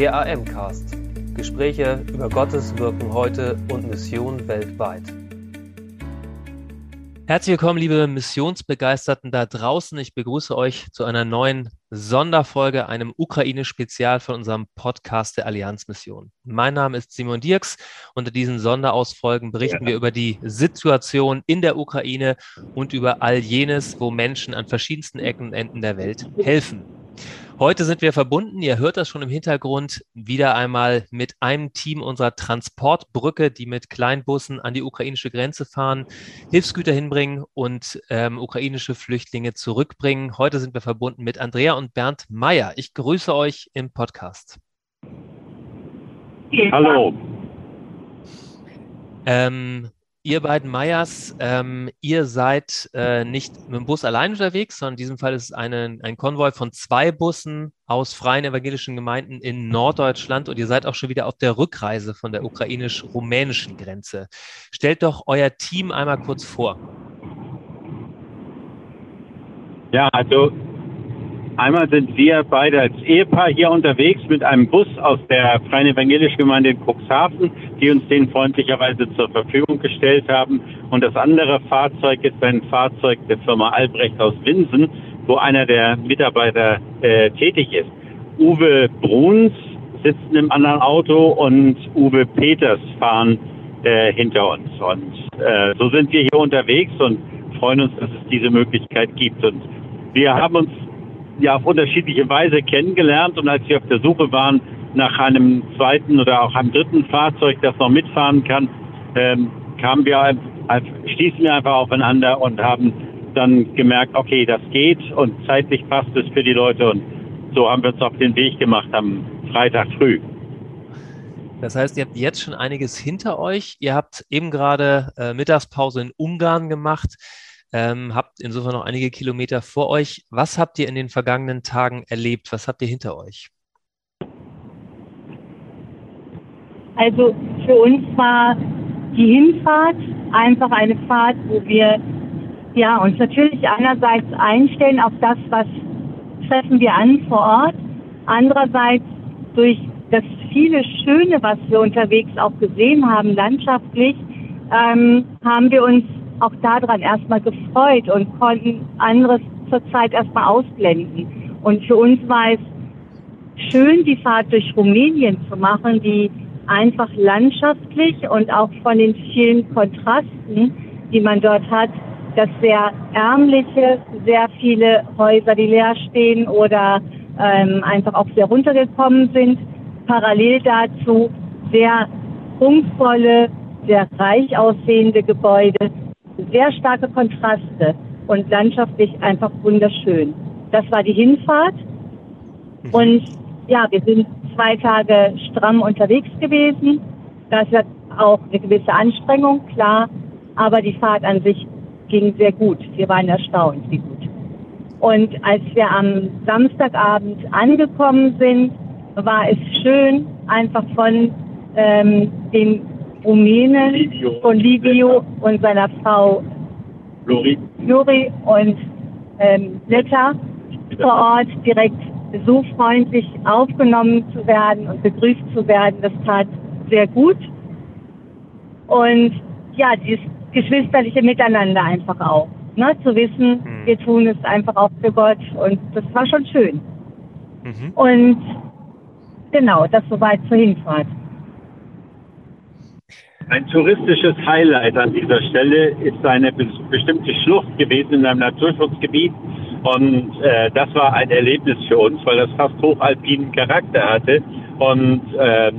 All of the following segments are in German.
der AM-Cast. Gespräche über Gottes Wirken heute und Mission weltweit. Herzlich willkommen, liebe Missionsbegeisterten da draußen. Ich begrüße euch zu einer neuen Sonderfolge, einem Ukraine-Spezial von unserem Podcast der Allianzmission. Mein Name ist Simon Dirks. Unter diesen Sonderausfolgen berichten ja. wir über die Situation in der Ukraine und über all jenes, wo Menschen an verschiedensten Ecken und Enden der Welt helfen. Heute sind wir verbunden, ihr hört das schon im Hintergrund, wieder einmal mit einem Team unserer Transportbrücke, die mit Kleinbussen an die ukrainische Grenze fahren, Hilfsgüter hinbringen und ähm, ukrainische Flüchtlinge zurückbringen. Heute sind wir verbunden mit Andrea und Bernd Meyer. Ich grüße euch im Podcast. Hallo. Ähm, Ihr beiden Meyers, ähm, ihr seid äh, nicht mit dem Bus allein unterwegs, sondern in diesem Fall ist es eine, ein Konvoi von zwei Bussen aus freien evangelischen Gemeinden in Norddeutschland und ihr seid auch schon wieder auf der Rückreise von der ukrainisch-rumänischen Grenze. Stellt doch euer Team einmal kurz vor. Ja, also Einmal sind wir beide als Ehepaar hier unterwegs mit einem Bus aus der Freien Evangelischen Gemeinde in Cuxhaven, die uns den freundlicherweise zur Verfügung gestellt haben. Und das andere Fahrzeug ist ein Fahrzeug der Firma Albrecht aus Winsen, wo einer der Mitarbeiter äh, tätig ist. Uwe Bruns sitzt in einem anderen Auto und Uwe Peters fahren äh, hinter uns. Und äh, so sind wir hier unterwegs und freuen uns, dass es diese Möglichkeit gibt. Und wir haben uns ja auf unterschiedliche Weise kennengelernt und als wir auf der Suche waren nach einem zweiten oder auch einem dritten Fahrzeug, das noch mitfahren kann, ähm, kamen wir, stießen wir einfach aufeinander und haben dann gemerkt, okay, das geht und zeitlich passt es für die Leute und so haben wir uns auf den Weg gemacht am Freitag früh. Das heißt, ihr habt jetzt schon einiges hinter euch. Ihr habt eben gerade äh, Mittagspause in Ungarn gemacht ähm, habt insofern noch einige Kilometer vor euch. Was habt ihr in den vergangenen Tagen erlebt? Was habt ihr hinter euch? Also für uns war die Hinfahrt einfach eine Fahrt, wo wir ja, uns natürlich einerseits einstellen auf das, was treffen wir an vor Ort, andererseits durch das viele Schöne, was wir unterwegs auch gesehen haben, landschaftlich, ähm, haben wir uns auch daran erstmal gefreut und konnten anderes zurzeit erstmal ausblenden. Und für uns war es schön, die Fahrt durch Rumänien zu machen, die einfach landschaftlich und auch von den vielen Kontrasten, die man dort hat, das sehr ärmliche, sehr viele Häuser, die leer stehen oder ähm, einfach auch sehr runtergekommen sind. Parallel dazu sehr prunkvolle, sehr reich aussehende Gebäude, sehr starke Kontraste und landschaftlich einfach wunderschön. Das war die Hinfahrt. Mhm. Und ja, wir sind zwei Tage stramm unterwegs gewesen. Das ist auch eine gewisse Anstrengung, klar. Aber die Fahrt an sich ging sehr gut. Wir waren erstaunt, wie gut. Und als wir am Samstagabend angekommen sind, war es schön, einfach von ähm, den Rumänen Livio. von Livio und seiner Frau Lori, Lori und ähm, Netta vor Ort direkt so freundlich aufgenommen zu werden und begrüßt zu werden. Das tat sehr gut. Und ja, dieses geschwisterliche Miteinander einfach auch. Ne, zu wissen, mhm. wir tun es einfach auch für Gott und das war schon schön. Mhm. Und genau, das soweit zur Hinfahrt. Ein touristisches Highlight an dieser Stelle ist eine bestimmte Schlucht gewesen in einem Naturschutzgebiet. Und äh, das war ein Erlebnis für uns, weil das fast hochalpinen Charakter hatte. Und äh,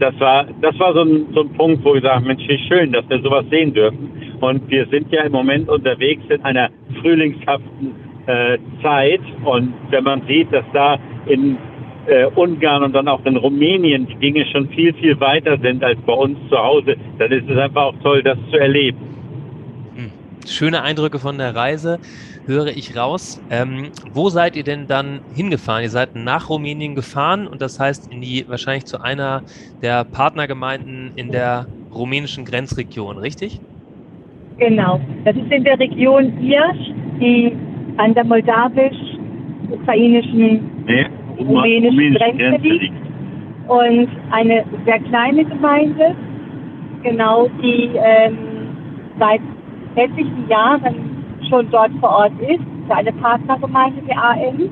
das war, das war so ein, so ein Punkt, wo wir sagen, Mensch, wie schön, dass wir sowas sehen dürfen. Und wir sind ja im Moment unterwegs in einer frühlingshaften äh, Zeit. Und wenn man sieht, dass da in äh, Ungarn und dann auch in Rumänien die Dinge schon viel, viel weiter sind als bei uns zu Hause, dann ist es einfach auch toll, das zu erleben. Hm. Schöne Eindrücke von der Reise höre ich raus. Ähm, wo seid ihr denn dann hingefahren? Ihr seid nach Rumänien gefahren und das heißt in die wahrscheinlich zu einer der Partnergemeinden in der rumänischen Grenzregion, richtig? Genau. Das ist in der Region Irsch, die an der moldawisch-ukrainischen nee rumänischen Grenze liegt. und eine sehr kleine Gemeinde, genau die ähm, seit etlichen Jahren schon dort vor Ort ist, eine Partnergemeinde der AM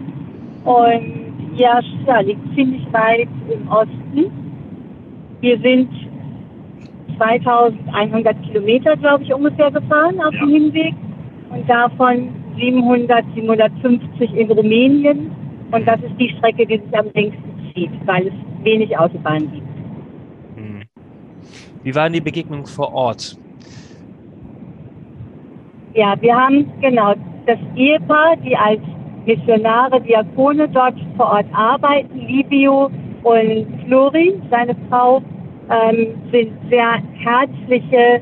und ja, ja, liegt ziemlich weit im Osten. Wir sind 2100 Kilometer, glaube ich, ungefähr gefahren auf ja. dem Hinweg und davon 700, 750 in Rumänien. Und das ist die Strecke, die sich am längsten zieht, weil es wenig Autobahnen gibt. Hm. Wie waren die Begegnungen vor Ort? Ja, wir haben genau das Ehepaar, die als Missionare, Diakone dort vor Ort arbeiten, Livio und Flori, seine Frau, ähm, sind sehr herzliche,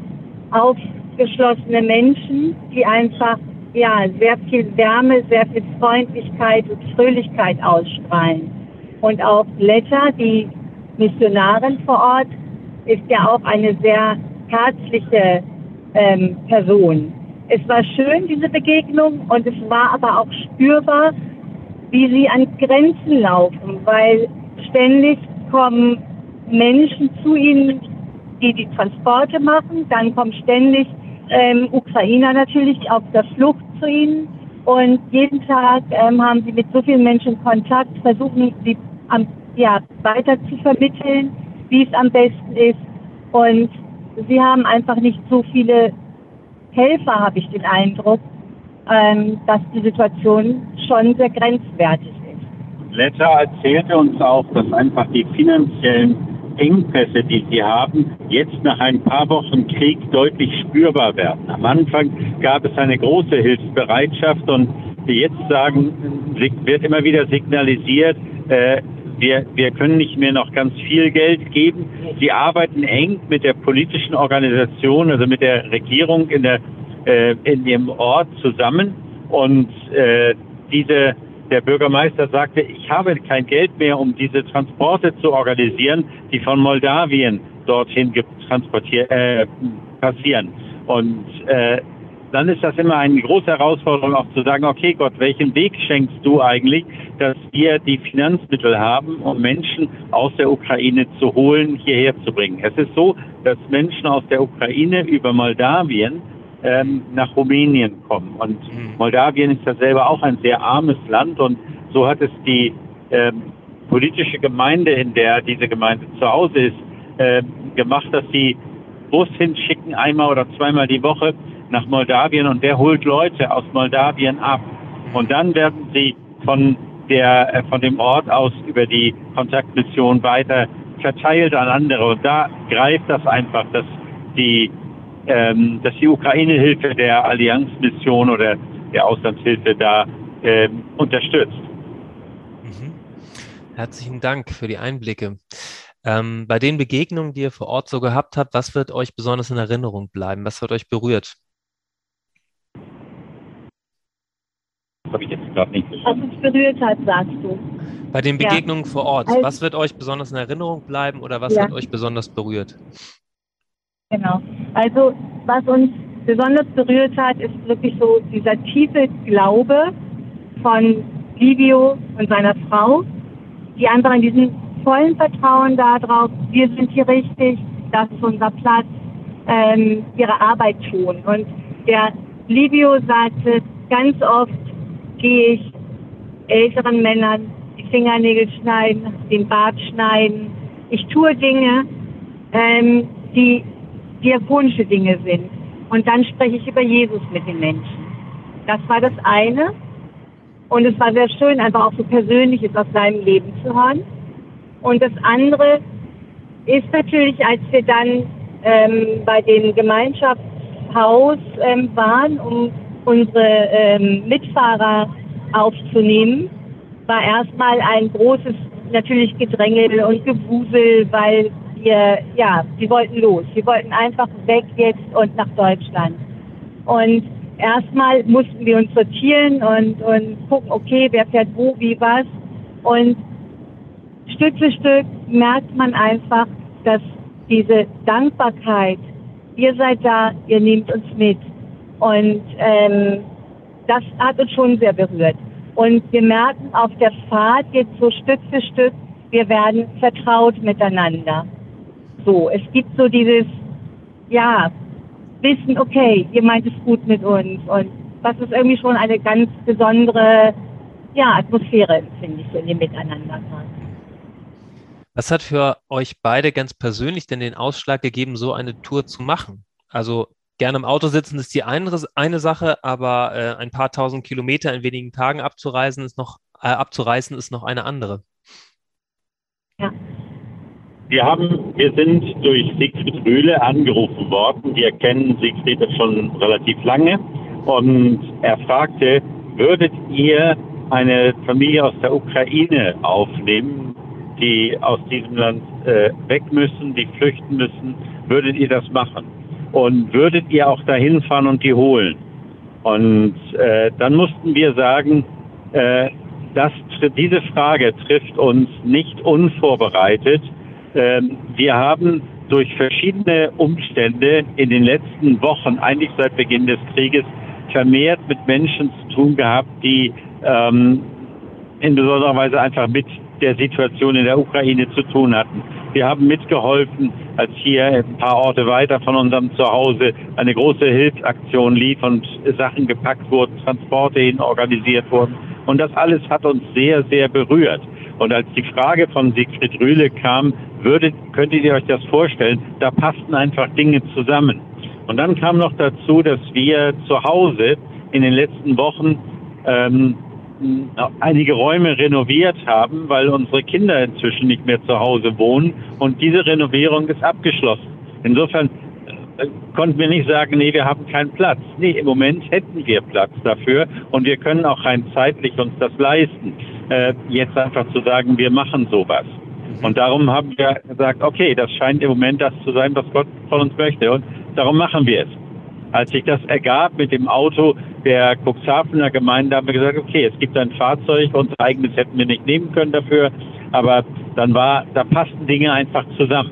aufgeschlossene Menschen, die einfach ja, sehr viel Wärme, sehr viel Freundlichkeit und Fröhlichkeit ausstrahlen. Und auch Letta, die Missionarin vor Ort, ist ja auch eine sehr herzliche ähm, Person. Es war schön, diese Begegnung, und es war aber auch spürbar, wie sie an Grenzen laufen, weil ständig kommen Menschen zu ihnen, die die Transporte machen, dann kommen ständig ähm, Ukrainer natürlich auf der Flucht zu ihnen. Und jeden Tag ähm, haben sie mit so vielen Menschen Kontakt, versuchen sie am, ja, weiter zu vermitteln, wie es am besten ist. Und sie haben einfach nicht so viele Helfer, habe ich den Eindruck, ähm, dass die Situation schon sehr grenzwertig ist. Letter erzählte uns auch, dass einfach die finanziellen Engpässe, die sie haben, jetzt nach ein paar Wochen Krieg deutlich spürbar werden. Am Anfang gab es eine große Hilfsbereitschaft und jetzt sagen, wird immer wieder signalisiert, äh, wir, wir können nicht mehr noch ganz viel Geld geben. Sie arbeiten eng mit der politischen Organisation, also mit der Regierung in, der, äh, in ihrem Ort zusammen. Und äh, diese der Bürgermeister sagte, ich habe kein Geld mehr, um diese Transporte zu organisieren, die von Moldawien dorthin transportiert, äh, passieren. Und äh, dann ist das immer eine große Herausforderung, auch zu sagen, okay Gott, welchen Weg schenkst du eigentlich, dass wir die Finanzmittel haben, um Menschen aus der Ukraine zu holen, hierher zu bringen. Es ist so, dass Menschen aus der Ukraine über Moldawien ähm, nach Rumänien kommen. Und mhm. Moldawien ist ja selber auch ein sehr armes Land und so hat es die ähm, politische Gemeinde, in der diese Gemeinde zu Hause ist, äh, gemacht, dass sie Bus hinschicken, einmal oder zweimal die Woche nach Moldawien und der holt Leute aus Moldawien ab. Mhm. Und dann werden sie von der, äh, von dem Ort aus über die Kontaktmission weiter verteilt an andere. Und da greift das einfach, dass die ähm, dass die Ukraine-Hilfe der Allianzmission oder der Auslandshilfe da ähm, unterstützt. Mhm. Herzlichen Dank für die Einblicke. Ähm, bei den Begegnungen, die ihr vor Ort so gehabt habt, was wird euch besonders in Erinnerung bleiben? Was wird euch berührt? Das habe ich jetzt gerade nicht verstanden. Was uns berührt hat, sagst du. Bei den Begegnungen ja. vor Ort, also, was wird euch besonders in Erinnerung bleiben oder was ja. hat euch besonders berührt? Genau. Also was uns besonders berührt hat, ist wirklich so dieser tiefe Glaube von Livio und seiner Frau, die einfach in diesem vollen Vertrauen darauf, wir sind hier richtig, das ist unser Platz, ähm, ihre Arbeit tun. Und der Livio sagte, ganz oft gehe ich älteren Männern die Fingernägel schneiden, den Bart schneiden. Ich tue Dinge, ähm, die diakonische Dinge sind. Und dann spreche ich über Jesus mit den Menschen. Das war das eine. Und es war sehr schön, einfach auch so Persönliches aus seinem Leben zu hören. Und das andere ist natürlich, als wir dann ähm, bei dem Gemeinschaftshaus ähm, waren, um unsere ähm, Mitfahrer aufzunehmen, war erstmal ein großes natürlich Gedrängel und Gewusel, weil wir, ja, wir wollten los. Wir wollten einfach weg jetzt und nach Deutschland. Und erstmal mussten wir uns sortieren und, und gucken, okay, wer fährt wo, wie, was. Und Stück für Stück merkt man einfach, dass diese Dankbarkeit, ihr seid da, ihr nehmt uns mit. Und ähm, das hat uns schon sehr berührt. Und wir merken auf der Fahrt jetzt so Stück für Stück, wir werden vertraut miteinander. So, es gibt so dieses, ja, Wissen, okay, ihr meint es gut mit uns und das ist irgendwie schon eine ganz besondere ja, Atmosphäre, finde ich, in dem Miteinander. Was hat für euch beide ganz persönlich denn den Ausschlag gegeben, so eine Tour zu machen? Also gerne im Auto sitzen ist die eine, eine Sache, aber äh, ein paar tausend Kilometer in wenigen Tagen abzureisen ist noch, äh, abzureißen ist noch eine andere. Ja. Wir haben, wir sind durch Siegfried Rühle angerufen worden. Wir kennen Siegfried schon relativ lange und er fragte, würdet ihr eine Familie aus der Ukraine aufnehmen, die aus diesem Land äh, weg müssen, die flüchten müssen, würdet ihr das machen? Und würdet ihr auch dahin fahren und die holen? Und äh, dann mussten wir sagen, äh, das, diese Frage trifft uns nicht unvorbereitet. Ähm, wir haben durch verschiedene Umstände in den letzten Wochen, eigentlich seit Beginn des Krieges, vermehrt mit Menschen zu tun gehabt, die ähm, in besonderer Weise einfach mit der Situation in der Ukraine zu tun hatten. Wir haben mitgeholfen, als hier ein paar Orte weiter von unserem Zuhause eine große Hilfsaktion lief und Sachen gepackt wurden, Transporte hin organisiert wurden. Und das alles hat uns sehr, sehr berührt. Und als die Frage von Siegfried Rühle kam, würdet, könntet ihr euch das vorstellen, da passten einfach Dinge zusammen. Und dann kam noch dazu, dass wir zu Hause in den letzten Wochen ähm, einige Räume renoviert haben, weil unsere Kinder inzwischen nicht mehr zu Hause wohnen und diese Renovierung ist abgeschlossen. Insofern äh, konnten wir nicht sagen, nee, wir haben keinen Platz. Nee, im Moment hätten wir Platz dafür und wir können auch rein zeitlich uns das leisten, äh, jetzt einfach zu sagen, wir machen sowas. Und darum haben wir gesagt, okay, das scheint im Moment das zu sein, was Gott von uns möchte und darum machen wir es. Als sich das ergab mit dem Auto der Cuxhavener Gemeinde, haben wir gesagt, okay, es gibt ein Fahrzeug, unser eigenes hätten wir nicht nehmen können dafür, aber dann war, da passten Dinge einfach zusammen.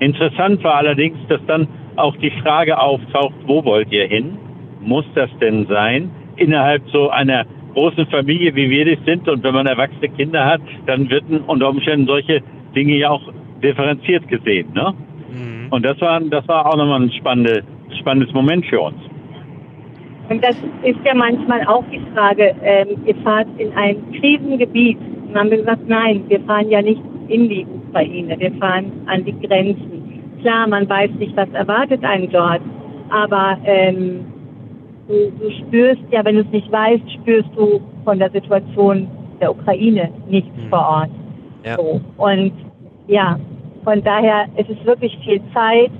Interessant war allerdings, dass dann auch die Frage auftaucht, wo wollt ihr hin? Muss das denn sein? Innerhalb so einer großen Familie, wie wir das sind, und wenn man erwachsene Kinder hat, dann wird unter Umständen solche Dinge ja auch differenziert gesehen. Ne? Mhm. Und das war, das war auch nochmal ein spannende, spannendes Moment für uns. Und das ist ja manchmal auch die Frage, ähm, ihr fahrt in ein Krisengebiet. Und haben wir gesagt, nein, wir fahren ja nicht in die Ukraine, wir fahren an die Grenzen. Klar, man weiß nicht, was erwartet einen dort, aber ähm, du, du spürst ja, wenn du es nicht weißt, spürst du von der Situation der Ukraine nichts mhm. vor Ort. Ja. So. Und ja, von daher ist es wirklich viel Zeit,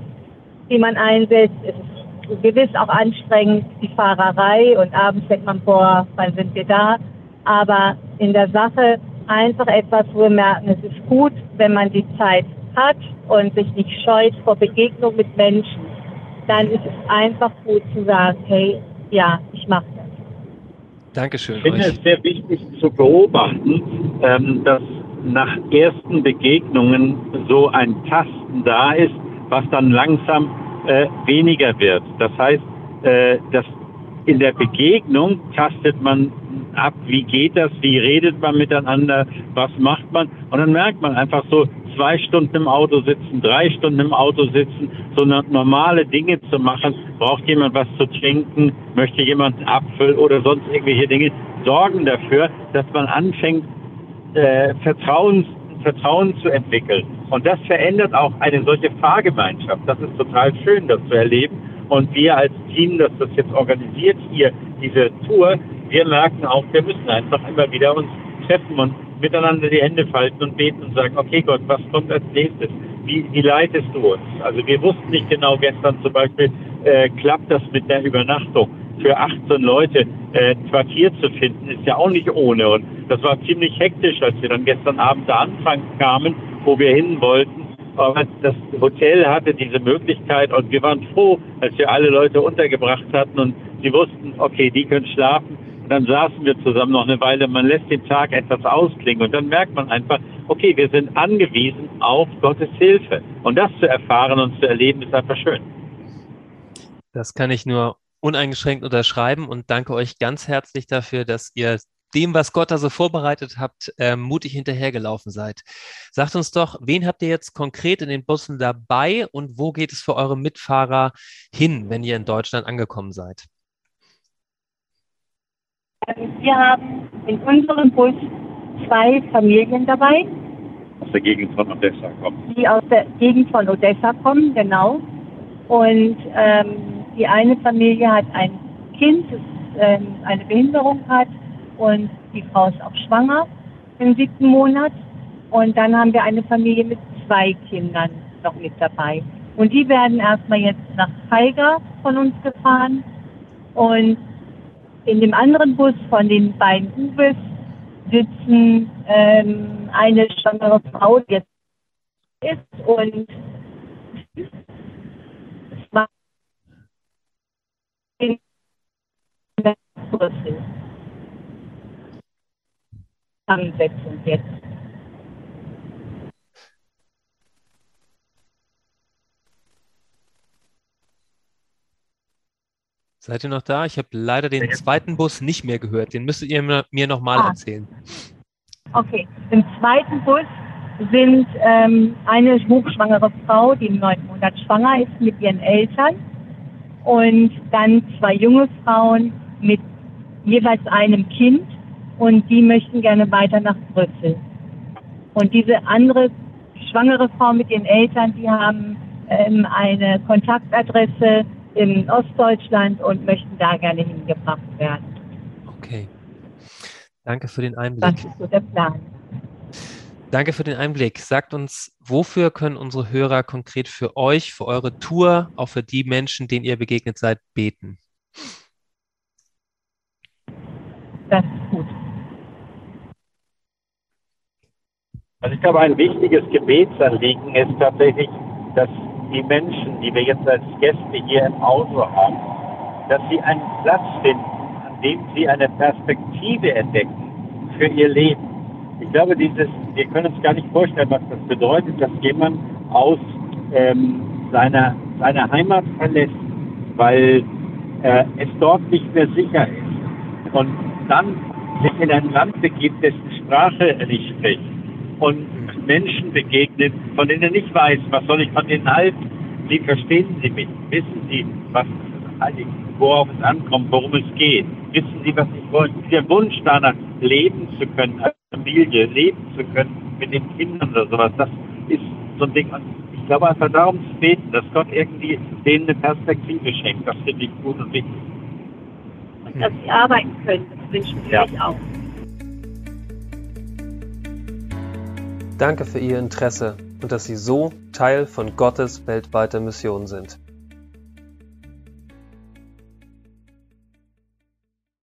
die man einsetzt. Es ist gewiss auch anstrengend, die Fahrerei und abends denkt man, boah, wann sind wir da? Aber in der Sache einfach etwas, wo wir merken, es ist gut, wenn man die Zeit hat und sich nicht scheut vor Begegnung mit Menschen. Dann ist es einfach gut zu sagen, hey, ja, ich mache das. Dankeschön. Ich finde euch. es sehr wichtig zu beobachten, ähm, dass nach ersten Begegnungen so ein Tasten da ist, was dann langsam äh, weniger wird. Das heißt, äh, dass in der Begegnung tastet man ab, wie geht das, wie redet man miteinander, was macht man. Und dann merkt man einfach so, zwei Stunden im Auto sitzen, drei Stunden im Auto sitzen, so normale Dinge zu machen. Braucht jemand was zu trinken? Möchte jemand einen Apfel oder sonst irgendwelche Dinge? Sorgen dafür, dass man anfängt, äh, Vertrauen, Vertrauen zu entwickeln. Und das verändert auch eine solche Fahrgemeinschaft. Das ist total schön, das zu erleben. Und wir als Team, das das jetzt organisiert hier, diese Tour, wir merken auch, wir müssen einfach immer wieder uns treffen und miteinander die Hände falten und beten und sagen, okay Gott, was kommt als nächstes? Wie, wie leitest du uns? Also wir wussten nicht genau gestern zum Beispiel, äh, klappt das mit der Übernachtung? Für 18 Leute äh, Quartier zu finden, ist ja auch nicht ohne. Und das war ziemlich hektisch, als wir dann gestern Abend da anfangen kamen, wo wir hin wollten. Aber das Hotel hatte diese Möglichkeit und wir waren froh, als wir alle Leute untergebracht hatten und sie wussten, okay, die können schlafen und dann saßen wir zusammen noch eine Weile. Man lässt den Tag etwas ausklingen und dann merkt man einfach, okay, wir sind angewiesen auf Gottes Hilfe. Und das zu erfahren und zu erleben, ist einfach schön. Das kann ich nur uneingeschränkt unterschreiben und danke euch ganz herzlich dafür, dass ihr dem, was Gott da so vorbereitet habt, äh, mutig hinterhergelaufen seid. Sagt uns doch, wen habt ihr jetzt konkret in den Bussen dabei und wo geht es für eure Mitfahrer hin, wenn ihr in Deutschland angekommen seid? Wir haben in unserem Bus zwei Familien dabei. Aus der Gegend von Odessa kommen. Die aus der Gegend von Odessa kommen, genau. Und ähm, die eine Familie hat ein Kind, das ähm, eine Behinderung hat und die Frau ist auch schwanger im siebten Monat. Und dann haben wir eine Familie mit zwei Kindern noch mit dabei. Und die werden erstmal jetzt nach Haiger von uns gefahren. Und in dem anderen Bus von den beiden Uwes sitzen ähm, eine schwangere Frau, die jetzt ist und. Zusammensetzung jetzt. Seid ihr noch da? Ich habe leider den zweiten Bus nicht mehr gehört. Den müsstet ihr mir nochmal ah. erzählen. Okay. Im zweiten Bus sind ähm, eine hochschwangere Frau, die im neunten Monat schwanger ist, mit ihren Eltern. Und dann zwei junge Frauen mit jeweils einem Kind. Und die möchten gerne weiter nach Brüssel. Und diese andere schwangere Frau mit ihren Eltern, die haben ähm, eine Kontaktadresse in Ostdeutschland und möchten da gerne hingebracht werden. Okay. Danke für den Einblick. Das ist so der Plan. Danke für den Einblick. Sagt uns, wofür können unsere Hörer konkret für euch, für eure Tour, auch für die Menschen, denen ihr begegnet seid, beten? Das ist gut. Also ich glaube, ein wichtiges Gebetsanliegen ist tatsächlich, dass die Menschen, die wir jetzt als Gäste hier im Auto haben, dass sie einen Platz finden, an dem sie eine Perspektive entdecken für ihr Leben. Ich glaube, dieses, wir können uns gar nicht vorstellen, was das bedeutet, dass jemand aus ähm, seiner, seiner Heimat verlässt, weil äh, es dort nicht mehr sicher ist. Und dann sich in ein Land begibt, dessen Sprache er nicht spricht und Menschen begegnet, von denen er nicht weiß, was soll ich von denen halten. Sie verstehen sie mich, wissen sie, was worauf es ankommt, worum es geht, wissen sie, was ich wollte. Der Wunsch danach, leben zu können, als Familie, leben zu können mit den Kindern oder sowas, das ist so ein Ding. Ich glaube einfach darum zu beten, dass Gott irgendwie denen eine Perspektive schenkt. Das finde ich gut und wichtig. Und dass sie arbeiten können, das wünschen wir ja. auch. Danke für Ihr Interesse und dass Sie so Teil von Gottes weltweiter Mission sind.